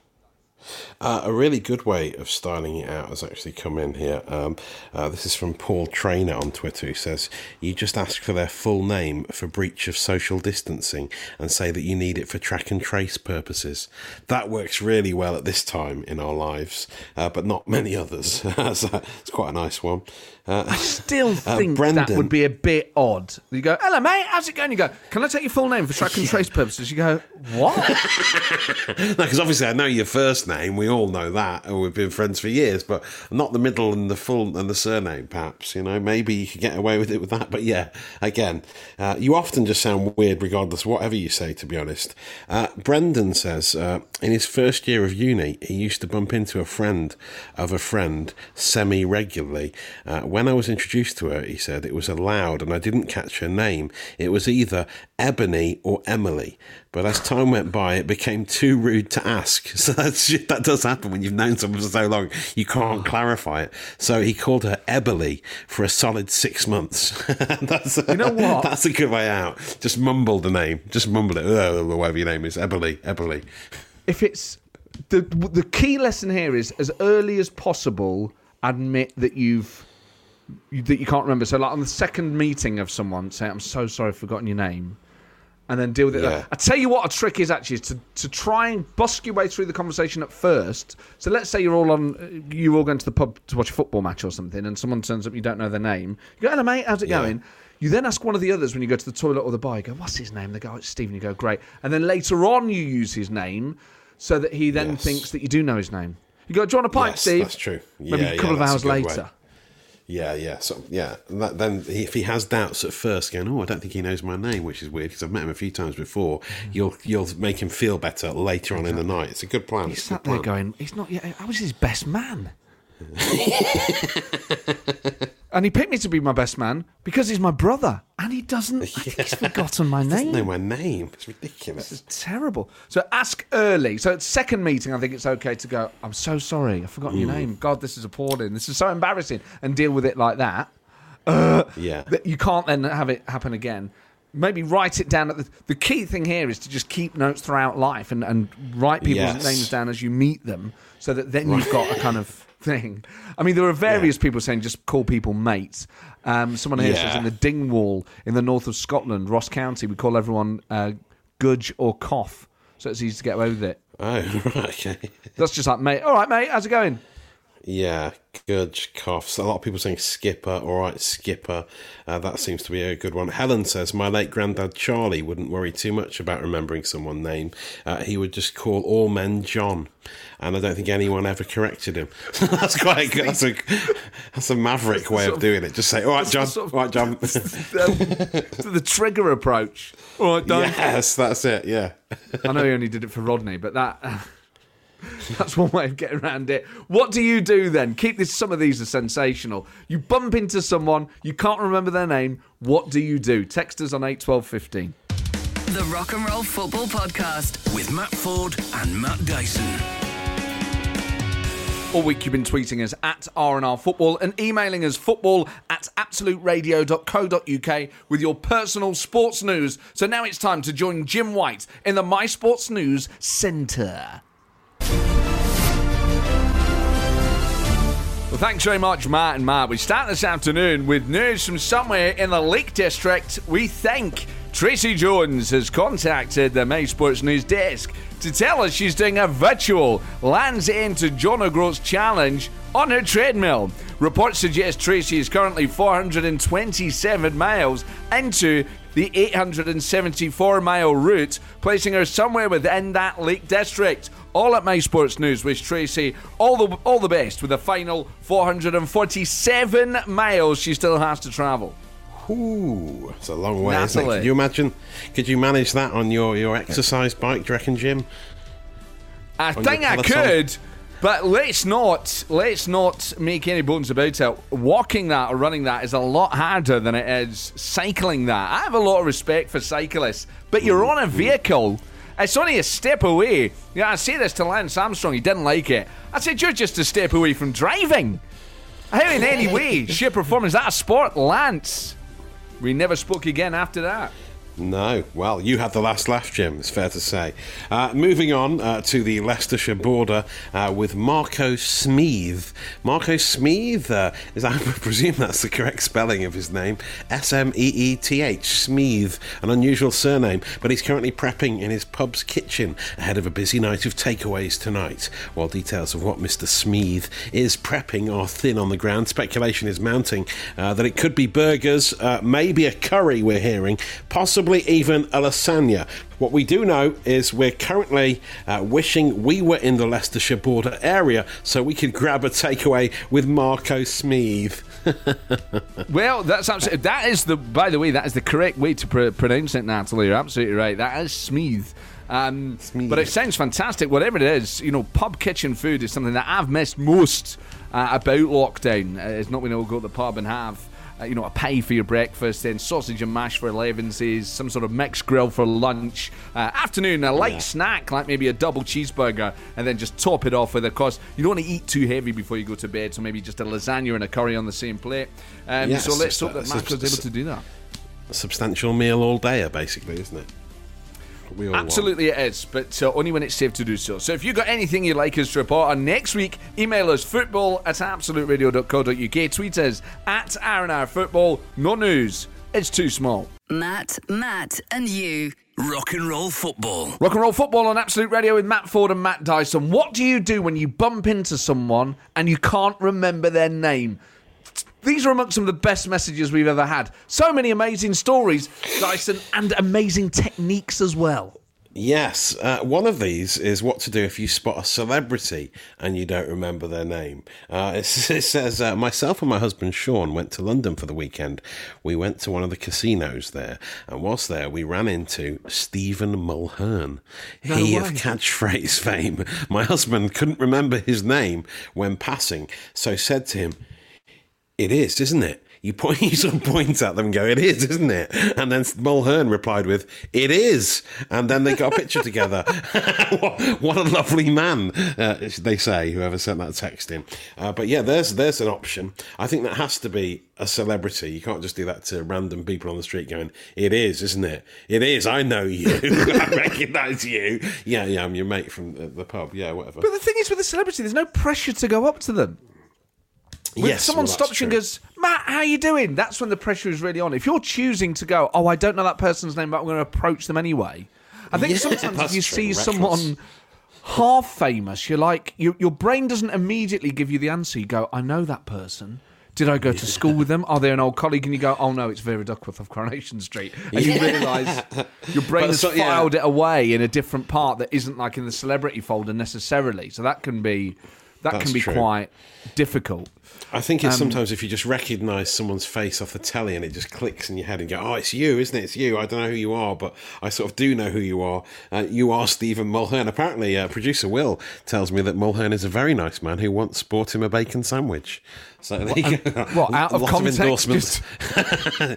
Uh, a really good way of styling it out has actually come in here. Um, uh, this is from Paul Trainer on Twitter, who says, You just ask for their full name for breach of social distancing and say that you need it for track and trace purposes. That works really well at this time in our lives, uh, but not many others. so it's quite a nice one. Uh, Still think that Brendan. would be a bit odd. You go, hello, mate, how's it going? You go, can I take your full name for track and trace purposes? You go, what? No, because obviously I know your first name. We all know that, and we've been friends for years. But not the middle and the full and the surname. Perhaps you know. Maybe you could get away with it with that. But yeah, again, uh, you often just sound weird, regardless whatever you say. To be honest, uh, Brendan says uh, in his first year of uni, he used to bump into a friend of a friend semi regularly. Uh, when I was introduced to her, he said it was allowed and I didn't catch her name. It was either Ebony or Emily. But as time went by, it became too rude to ask. So that's, that does happen when you've known someone for so long. You can't clarify it. So he called her Ebony for a solid six months. that's a, You know what? That's a good way out. Just mumble the name. Just mumble it. Uh, whatever your name is. Ebony. Ebony. if it's the the key lesson here is as early as possible admit that you've that you can't remember. So like on the second meeting of someone, say I'm so sorry, I've forgotten your name, and then deal with it. Yeah. I tell you what, a trick is actually is to to try and busk your way through the conversation at first. So let's say you're all on, you're all going to the pub to watch a football match or something, and someone turns up, you don't know their name. You go, hello mate, how's it Yeah. going? You then ask one of the others when you go to the toilet or the bar. You go, "What's his name?" They go, oh, "It's Stephen." You go, "Great." And then later on, you use his name so that he then Yes. thinks that you do know his name. You go, "Do you want a pint, Yes, Steve?" that's true. Maybe Yeah, a couple of hours later. way. Yeah, yeah. So yeah, that, then he, if he has doubts at first, going, "Oh, I don't think he knows my name," which is weird because I've met him a few times before. Mm-hmm. You'll you'll make him feel better later on in the night. It's a good plan. He's It's sat there plan. going, "He's not yet. I was his best man." and he picked me to be my best man because he's my brother, and he doesn't. I think he's forgotten my name. doesn't know my name. It's ridiculous. It's terrible. So ask early. So at second meeting, I think it's okay to go. I'm so sorry. I've forgotten your name. God, this is appalling. This is so embarrassing, and deal with it like that. Uh, yeah, that you can't then have it happen again. Maybe write it down. At the, the key thing here is to just keep notes throughout life and, and write people's Yes. names down as you meet them, so that then you've got a kind of thing. I mean, there are various people saying just call people mates. Um, someone here says in the Dingwall in the north of Scotland, Ross County, we call everyone uh, Gudge or Cough, so it's easy to get away with it. Oh, right, okay. That's just like mate. All right, mate. How's it going? Yeah, Gudge coughs. A lot of people saying Skipper. All right, Skipper. Uh, that seems to be a good one. Helen says my late granddad Charlie wouldn't worry too much about remembering someone's name. Uh, he would just call all men John, and I don't think anyone ever corrected him. that's quite good. That's a that's a maverick way of doing it. Just say, all right, John. sort of- All right, John. The trigger approach. All right, yes, that's it. Yeah. I know he only did it for Rodney, but that that's one way of getting around it. What do you do then? Keep this. Some of these are sensational. You bump into someone, you can't remember their name. What do you do? Text us on eight twelve fifteen. The Rock and Roll Football Podcast. With Matt Forde and Matt Dyson. All week you've been tweeting us at R&R Football and emailing us football at absoluteradio.co.uk with your personal sports news. So now it's time to join Jim White in the My Sports News Centre. Thanks very much, Matt and Matt. We start this afternoon with news from somewhere in the Lake District. We think Tracy Jones has contacted the May Sports News desk to tell us she's doing a virtual Lands End to John O'Groats challenge on her treadmill. Reports suggest Tracy is currently 427 miles into the 874 mile route, placing her somewhere within that Lake District. All at My Sports News wish Tracy all the all the best with the final 447 miles she still has to travel. Ooh, it's a long way. Isn't it? Could you imagine? Could you manage that on your, your exercise bike? Do you reckon, Jim? I On think I could, but let's not let's not make any bones about it. Walking that or running that is a lot harder than it is cycling that. I have a lot of respect for cyclists, but you're on a vehicle. It's only a step away. Yeah, I say this to Lance Armstrong. He didn't like it. I said you're just a step away from driving. How in any way, shape, or form is that a sport, Lance? We never spoke again after that. No. Well, you had the last laugh, Jim, it's fair to say. Uh, moving on uh, to the Leicestershire border uh, with Marco Smeeth. Marco Smeeth, uh, is I presume that's the correct spelling of his name. S M E E T H, Smeeth, an unusual surname, but he's currently prepping in his pub's kitchen ahead of a busy night of takeaways tonight. While details of what Mr. Smeeth is prepping are thin on the ground, speculation is mounting uh, that it could be burgers, uh, maybe a curry, we're hearing, possibly even a lasagna. What we do know is we're currently uh, wishing we were in the Leicestershire border area so we could grab a takeaway with Marco Smeeth. Well, that's absolutely. That is the. By the way, that is the correct way to pr- pronounce it, Natalie. You're absolutely right. That is Smeeth. Um, but it sounds fantastic. Whatever it is, you know, pub kitchen food is something that I've missed most uh, about lockdown. Uh, it's not being able to go to the pub and have. Uh, you know, a pie for your breakfast, then sausage and mash for elevenses, some sort of mixed grill for lunch, uh, afternoon a light Yeah. snack like maybe a double cheeseburger, and then just top it off with, a course, you don't want to eat too heavy before you go to bed, so maybe just a lasagna and a curry on the same plate. Um, Yes, so let's hope that a- was able to do that. A substantial meal all day, basically, isn't it? We all want. Absolutely, it is, but uh, only when it's safe to do so. So, if you've got anything you'd like us to report on next week, email us football at absoluteradio.co.uk, tweet us at RNR Football. No news, it's too small. Matt, Matt, and you. Rock and roll football. Rock and roll football on Absolute Radio with Matt Forde and Matt Dyson. What do you do when you bump into someone and you can't remember their name? These are amongst some of the best messages we've ever had. So many amazing stories, Dyson, and amazing techniques as well. Yes, uh, one of these is what to do if you spot a celebrity and you don't remember their name. Uh, it, it says, uh, Myself and my husband Sean went to London for the weekend. We went to one of the casinos there, and whilst there, we ran into Stephen Mulhern. he of catchphrase fame. My husband couldn't remember his name when passing, so said to him, It is, isn't it? You point, you sort of point at them and go, "It is, isn't it?" And then Mulhern replied with, "It is," and then they got a picture together. what, what a lovely man, uh, they say. Whoever sent that text in, uh, but yeah, there's there's an option. I think that has to be a celebrity. You can't just do that to random people on the street going, "It is, isn't it? It is. I know you. I recognise you. Yeah, yeah. I'm your mate from the, the pub. Yeah, whatever." But the thing is with a celebrity, there's no pressure to go up to them. When yes, someone well, stops you and goes, Matt, how are you doing? That's when the pressure is really on. If you're choosing to go, oh, I don't know that person's name, but I'm going to approach them anyway. I think Yeah, sometimes if you see someone half famous, you're like, you, your brain doesn't immediately give you the answer. You go, I know that person. Did I go to school with them? Are they an old colleague? And you go, oh no, it's Vera Duckworth of Coronation Street. And you realise your brain has so- yeah. filed it away in a different part that isn't like in the celebrity folder necessarily. So that can be that That's can be true. quite difficult. I think Um, it's sometimes if you just recognise someone's face off the telly and it just clicks in your head and go, oh, it's you, isn't it? It's you. I don't know who you are, but I sort of do know who you are. Uh, you are Stephen Mulhern. Apparently, uh, producer Will tells me that Mulhern is a very nice man who once bought him a bacon sandwich. So there you go. What, out of context, endorsements.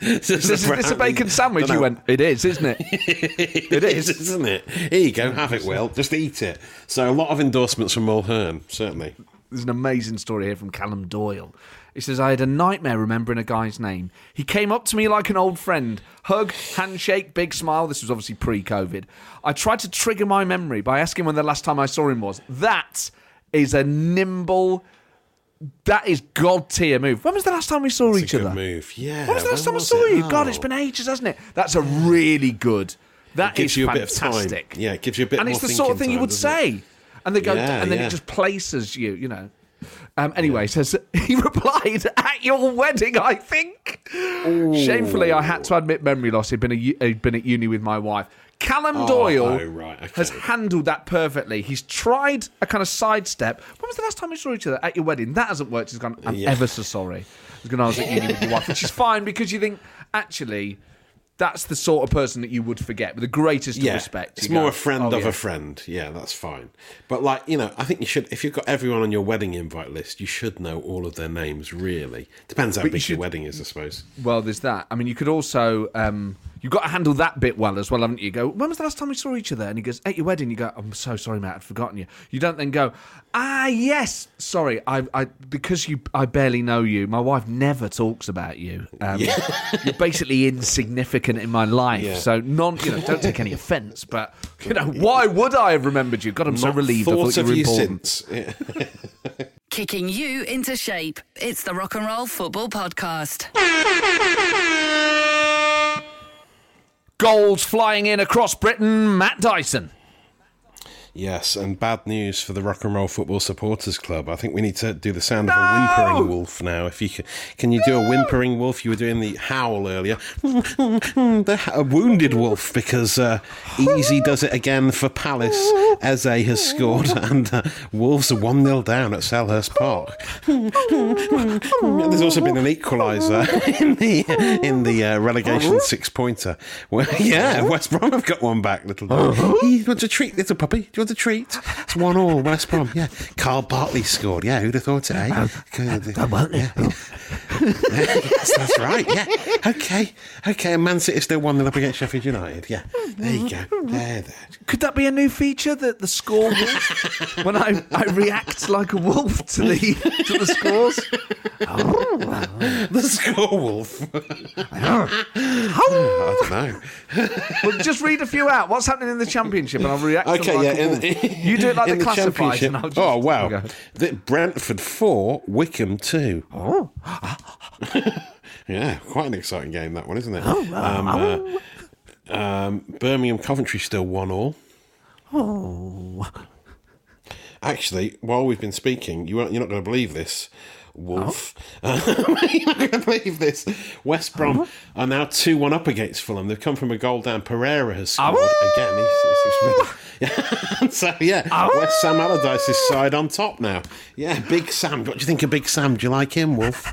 Is this, is this a bacon sandwich? You went, it is, isn't it? it is, isn't it? Here you go. Have it, Will. Just eat it. So a lot of endorsements from Mulhern, certainly. There's an amazing story here from Callum Doyle. He says, I had a nightmare remembering a guy's name. He came up to me like an old friend. Hug, handshake, big smile. This was obviously pre COVID. I tried to trigger my memory by asking when the last time I saw him was. That is a nimble, that is God tier move. When was the last time we saw It's each a good other? move. Yeah. When was the last when time I was saw it? you? God, oh. it's been ages, hasn't it? That's a really good. That gives is you a bit of fantastic. time. Yeah, it gives you a bit And it's the sort of thing you would doesn't it? And they go, Yeah, and then yeah. it just places you, you know. Um, anyway, says he replied at your wedding. I think. Shamefully, I had to admit memory loss. He'd been a, he'd been at uni with my wife. Callum Oh, Doyle oh, right, okay. has handled that perfectly. He's tried a kind of sidestep. When was the last time we saw each other at your wedding? That hasn't worked. He's gone. I'm Yeah. ever so sorry. He's gone. I was at uni with your wife, which is fine because you think actually. That's the sort of person that you would forget with the greatest of yeah, respect. It's more go, a friend "Oh, of yeah." a friend. Yeah, that's fine. But like you know, I think you should. If you've got everyone on your wedding invite list, you should know all of their names. Really, depends how But you big should- your wedding is, I suppose. Well, there's that. I mean, you could also um, you've got to handle that bit well as well, haven't you? You go, when was the last time we saw each other? And he goes, at your wedding. You go, I'm so sorry, Matt, I'd forgotten you. You don't then go, ah, yes, sorry, I, I because you, I barely know you. My wife never talks about you. Um, You're basically insignificant in my life. Yeah. So non, you know, don't take any offence, but you know, why would I have remembered you? God, I'm so Not relieved. I thought thought you of were you important. since. Yeah. Kicking you into shape. It's the Rock and Roll Football Podcast. Goals flying in across Britain. Matt Dyson. Yes, and bad news for the Rock and Roll Football Supporters Club. I think we need to do the sound of a whimpering wolf now. If you can, can you do a whimpering wolf? You were doing the howl earlier. the, a wounded wolf because uh, Easy does it again for Palace. Eze has scored, and uh, Wolves are one 0 down at Selhurst Park. There's also been an equaliser in the in the uh, relegation six pointer. Well, yeah, West Brom have got one back. Little, he wants a treat, little puppy. Do you a treat? It's one all West Brom. Yeah, Kyle Bartley scored. Yeah, who'd have thought it? Eh? Yeah. yes, that's right. Yeah. Okay. Okay. And Man City still one 0 up against Sheffield United. Yeah. There you go. There. There. Could that be a new feature that the score wolf when I, I react like a wolf to the to the scores? The score wolf. I don't know. Well, just read a few out. What's happening in the championship, and I'll react. Okay, yeah. you do it like the classifieds, championship. and I'll just, oh wow! The Brentford four, Wycombe two. Oh. yeah, quite an exciting game that one, isn't it? um, uh, um, Birmingham Coventry still one all. Oh. Actually, while we've been speaking, you won't, you're not going to believe this. Wolf. Oh. you're not going to believe this. West Brom oh. are now 2 1 up against Fulham. They've come from a goal down. Pereira has oh. scored again. He's, he's, he's really, oh. so, yeah, West Sam Allardyce's side on top now. Yeah, Big Sam. What do you think of Big Sam? Do you like him, Wolf?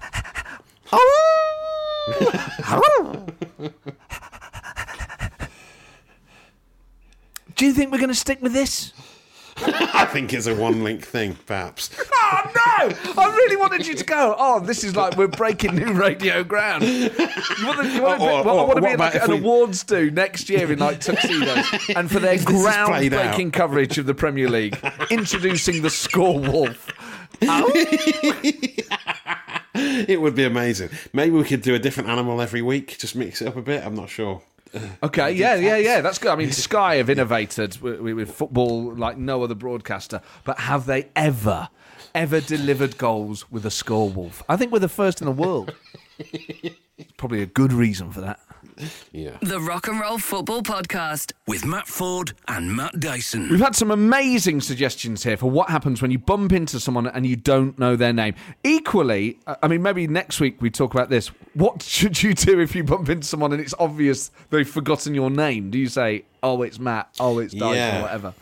Do you think we're going to stick with this? I think it's a one link thing, perhaps. Oh no! I really wanted you to go. Oh, this is like we're breaking new radio ground. You want to, you want to, Or- well, I want to be like an we- awards do next year in like tuxedos, and for their If this is played out. groundbreaking coverage of the Premier League, introducing the Score Wolf. It would be amazing. Maybe we could do a different animal every week, just mix it up a bit. I'm not sure. Okay, yeah, yeah, yeah. That's good. I mean, Sky have innovated with, with football like no other broadcaster, but have they ever, ever delivered goals with a score wolf? I think we're the first in the world. Probably a good reason for that. Yeah. The Rock and Roll Football Podcast. With Matt Forde and Matt Dyson. We've had some amazing suggestions here for what happens when you bump into someone and you don't know their name. Equally, uh, I mean, maybe next week we talk about this. What should you do if you bump into someone and it's obvious they've forgotten your name? Do you say, "Oh, it's Matt," "Oh, it's Dyson," Yeah. or whatever?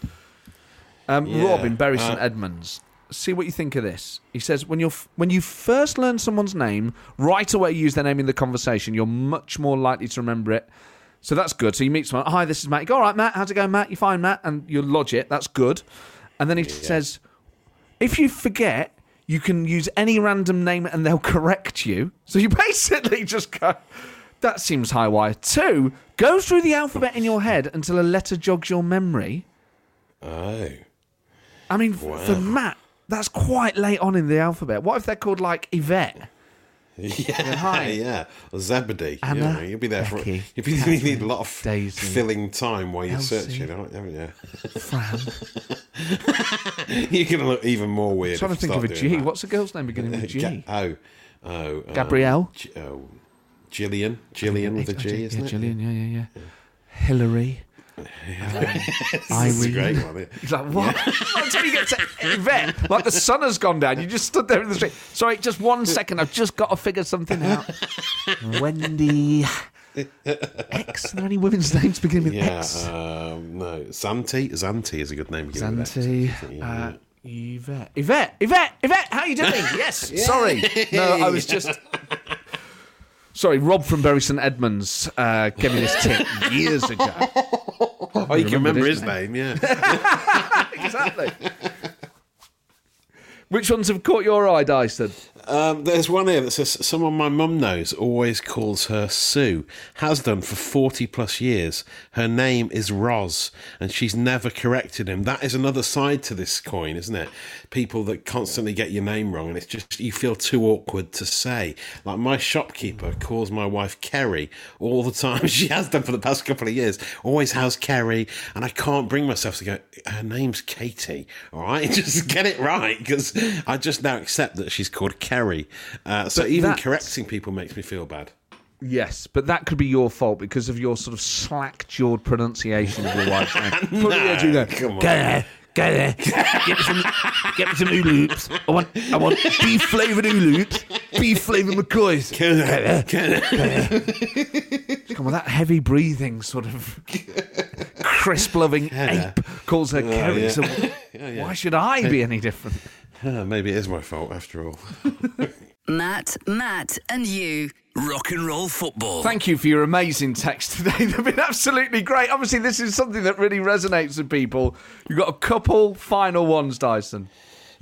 Um, Yeah, Rob in Bury St uh, Edmunds. See what you think of this. He says when you're f- when you first learn someone's name, right away use their name in the conversation. You're much more likely to remember it. So that's good. So you meet someone. Hi, this is Matt. You go, all right, Matt. How's it going, Matt? You fine, Matt? And you lodge it. That's good. And then he says, if you forget, you can use any random name and they'll correct you. So you basically just go. That seems high wire. Two, go through the alphabet in your head until a letter jogs your memory. Oh. I mean, f- for Matt, that's quite late on in the alphabet. What if they're called like Yvette? Yeah, hi. yeah. Or Zebedee. Anna, know, you'll be there Becky, for. You'll be, you need a lot of Daisy, filling time while you're Elsie. searching, aren't haven't you? Fran. You're going to look even more weird. I'm trying to think of a G. that. What's a girl's name beginning with G? Ga- oh, oh, um, Gabrielle? G- oh, Gillian, Gillian with a G, isn't it? Gillian, yeah, yeah, yeah. Hillary. This is a great one. yeah. He's like, what? Until you get to Yvette, like the sun has gone down. You just stood there in the street. Sorry, just one second. I've just got to figure something out. Wendy. X. Are there any women's names beginning with Yeah, X? um, no, Zanti. Zanti is a good name. beginning with X. Zanti. Uh, Yvette. Yvette. Yvette. Yvette. How are you doing? Yes. Sorry. No, I was just. Sorry, Rob from Bury St Edmunds uh, gave me this tip years ago. oh, you can remember his his name, yeah. exactly. Which ones have caught your eye, Dyson? Um, there's one here that says someone my mum knows always calls her Sue. Has done for 40 plus years. Her name is Roz, and she's never corrected him. That is another side to this coin, isn't it? People that constantly get your name wrong, and it's just you feel too awkward to say. Like my shopkeeper calls my wife Kerry all the time. She has done for the past couple of years. Always has Kerry, and I can't bring myself to go. Her name's Katie. All right, just get it right because I just now accept that she's called Kerry. Uh, so But even that's- correcting people makes me feel bad. Yes, but that could be your fault because of your sort of slack-jawed pronunciation of your wife's name. No, you go, come on. "Ke- Go there. Get me some, get me some ooloops. I want, I want beef flavoured ooloops. Beef flavoured McCoys. Go there. Come on, that heavy breathing sort of crisp loving ape calls her Kerry. yeah. So why should I be any different? Ah, maybe it is my fault after all. Matt, Matt, and you. Rock and roll football. Thank you for your amazing text today. They've been absolutely great. Obviously, this is something that really resonates with people. You've got a couple final ones, Dyson.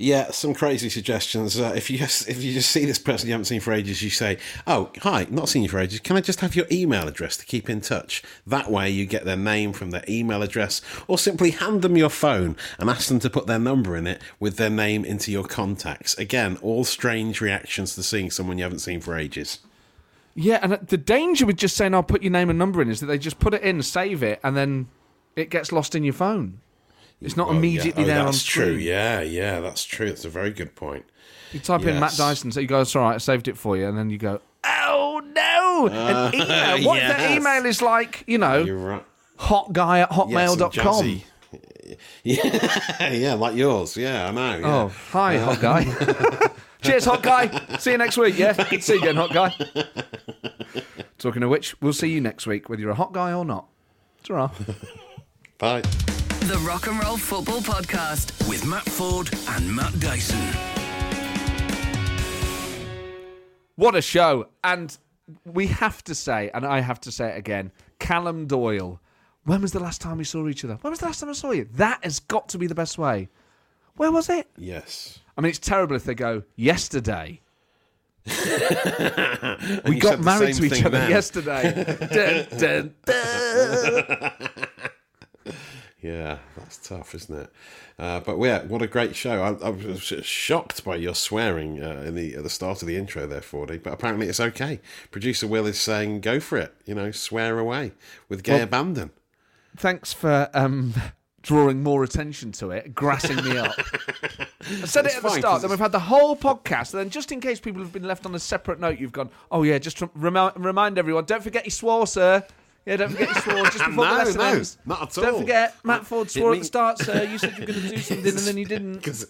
Yeah, some crazy suggestions. Uh, if you if you just see this person you haven't seen for ages, you say, "Oh, hi, not seen you for ages. Can I just have your email address to keep in touch?" That way, you get their name from their email address, or simply hand them your phone and ask them to put their number in it with their name into your contacts. Again, all strange reactions to seeing someone you haven't seen for ages. Yeah, and the danger with just saying I'll put your name and number in is that they just put it in, save it, and then it gets lost in your phone. It's not Well, immediately yeah. oh, there on That's true. Yeah, yeah, that's true. That's a very good point. You type in Matt Dyson, so you go, "It's all right, I saved it for you," and then you go, "Oh no!" An uh, email. Uh, what the email is like, you know, right. hot guy at hotmail.com? jazzy- Yeah, yeah, like yours. Yeah, I know. Yeah. Oh, hi, uh-huh. hot guy. Cheers, hot guy. See you next week, yeah? See you again, hot guy. Talking of which, we'll see you next week, whether you're a hot guy or not. Right. Bye. The Rock and Roll Football Podcast. With Matt Forde and Matt Dyson. What a show. And we have to say, and I have to say it again, Callum Doyle. When was the last time we saw each other? When was the last time I saw you? That has got to be the best way. Where was it? Yes. I mean, it's terrible if they go, yesterday. we got married to each other then. yesterday. dun, dun, dun. Yeah, that's tough, isn't it? Uh, but yeah, what a great show! I, I was shocked by your swearing uh, in the at the start of the intro there, Fordy. But apparently it's okay. Producer Will is saying, "Go for it," you know, swear away with gay Well- abandon. Thanks for um, drawing more attention to it, grassing me up. I said It's it at the start. Then we've had the whole podcast. And then, just in case people have been left on a separate note, you've gone, "Oh yeah, just to remind everyone. Don't forget he swore, sir. Yeah, don't forget he swore just before the No, lesson no, ends. not at Don't forget Matt Forde swore at the start, sir. You said you were going to do something, and then you didn't. because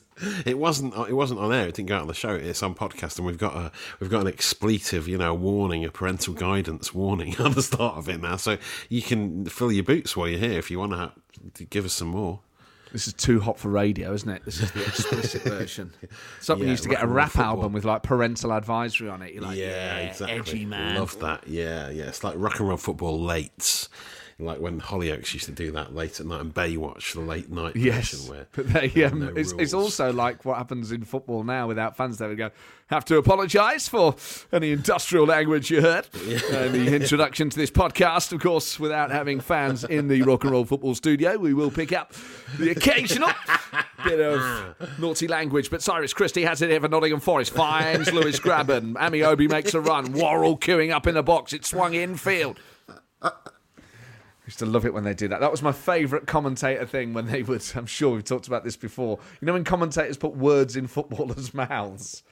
it wasn't it wasn't on air. It didn't go out on the show. It's on podcast, and we've got a we've got an expletive, you know, warning, a parental guidance warning on the start of it now. So you can fill your boots while you're here if you want to give us some more. This is too hot for radio, isn't it? This is the explicit version. Something Yeah, used to get a rock and roll rap football. album with like parental advisory on it. You're like, yeah, yeah, exactly. edgy man. Love that. Yeah, yeah. It's like rock and roll football lates. Like when Hollyoaks used to do that late at night and Baywatch, the late night Yes, where but they, um, no it's, it's also like what happens in football now without fans. There we go. Have to apologise for any industrial language you heard. And the introduction to this podcast, of course, without having fans in the rock and roll football studio, we will pick up the occasional bit of naughty language. But Cyrus Christie has it here for Nottingham Forest. Finds Lewis Grabban. Ameobi makes a run. Worrall queuing up in the box. It swung infield. Used to love it when they do that. That was my favourite commentator thing when they would. I'm sure we've talked about this before. You know when commentators put words in footballers' mouths.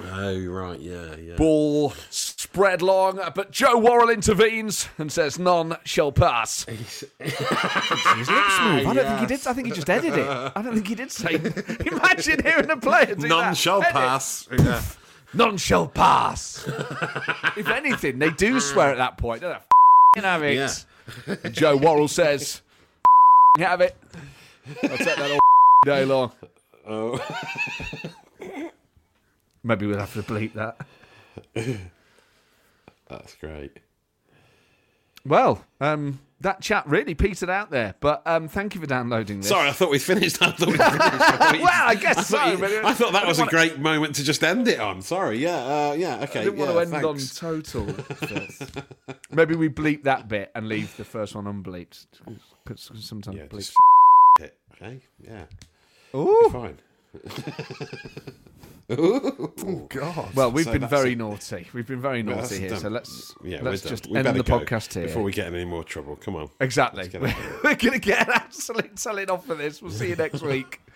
Oh right, yeah, yeah. Ball spread long, but Joe Worrall intervenes and says none shall pass. His lips move. I don't think he did. I think he just edited it. I don't think he did say. Imagine hearing a player do None that. shall Edit. pass. Yeah. None shall pass. if anything, they do swear at that point. Don't they? F***ing have it. Yeah. And Joe Worrall says, "F***ing have it. I'll take that all day long. Oh. Maybe we'll have to bleep that. That's great. Well, um, that chat really petered out there, but um, thank you for downloading this. Sorry, I thought we finised. I thought we finished. Well, I guess I thought, so, you- I thought that I was a great moment to just end it on. Sorry, yeah, uh, yeah, okay. I didn't yeah, want to end thanks. on total. Maybe we bleep that bit and leave the first one unbleeped. Because sometimes Yeah, bleep. just it. Okay, yeah, Ooh, fine. Oh god. Well, we've So been very it. naughty. We've been very Well, naughty here. So let's Yeah, let's we're just We end the podcast here. before we get in any more trouble. Come on. Exactly. Let's get out of here. We're going to get an absolute selling off for this. We'll see you next week.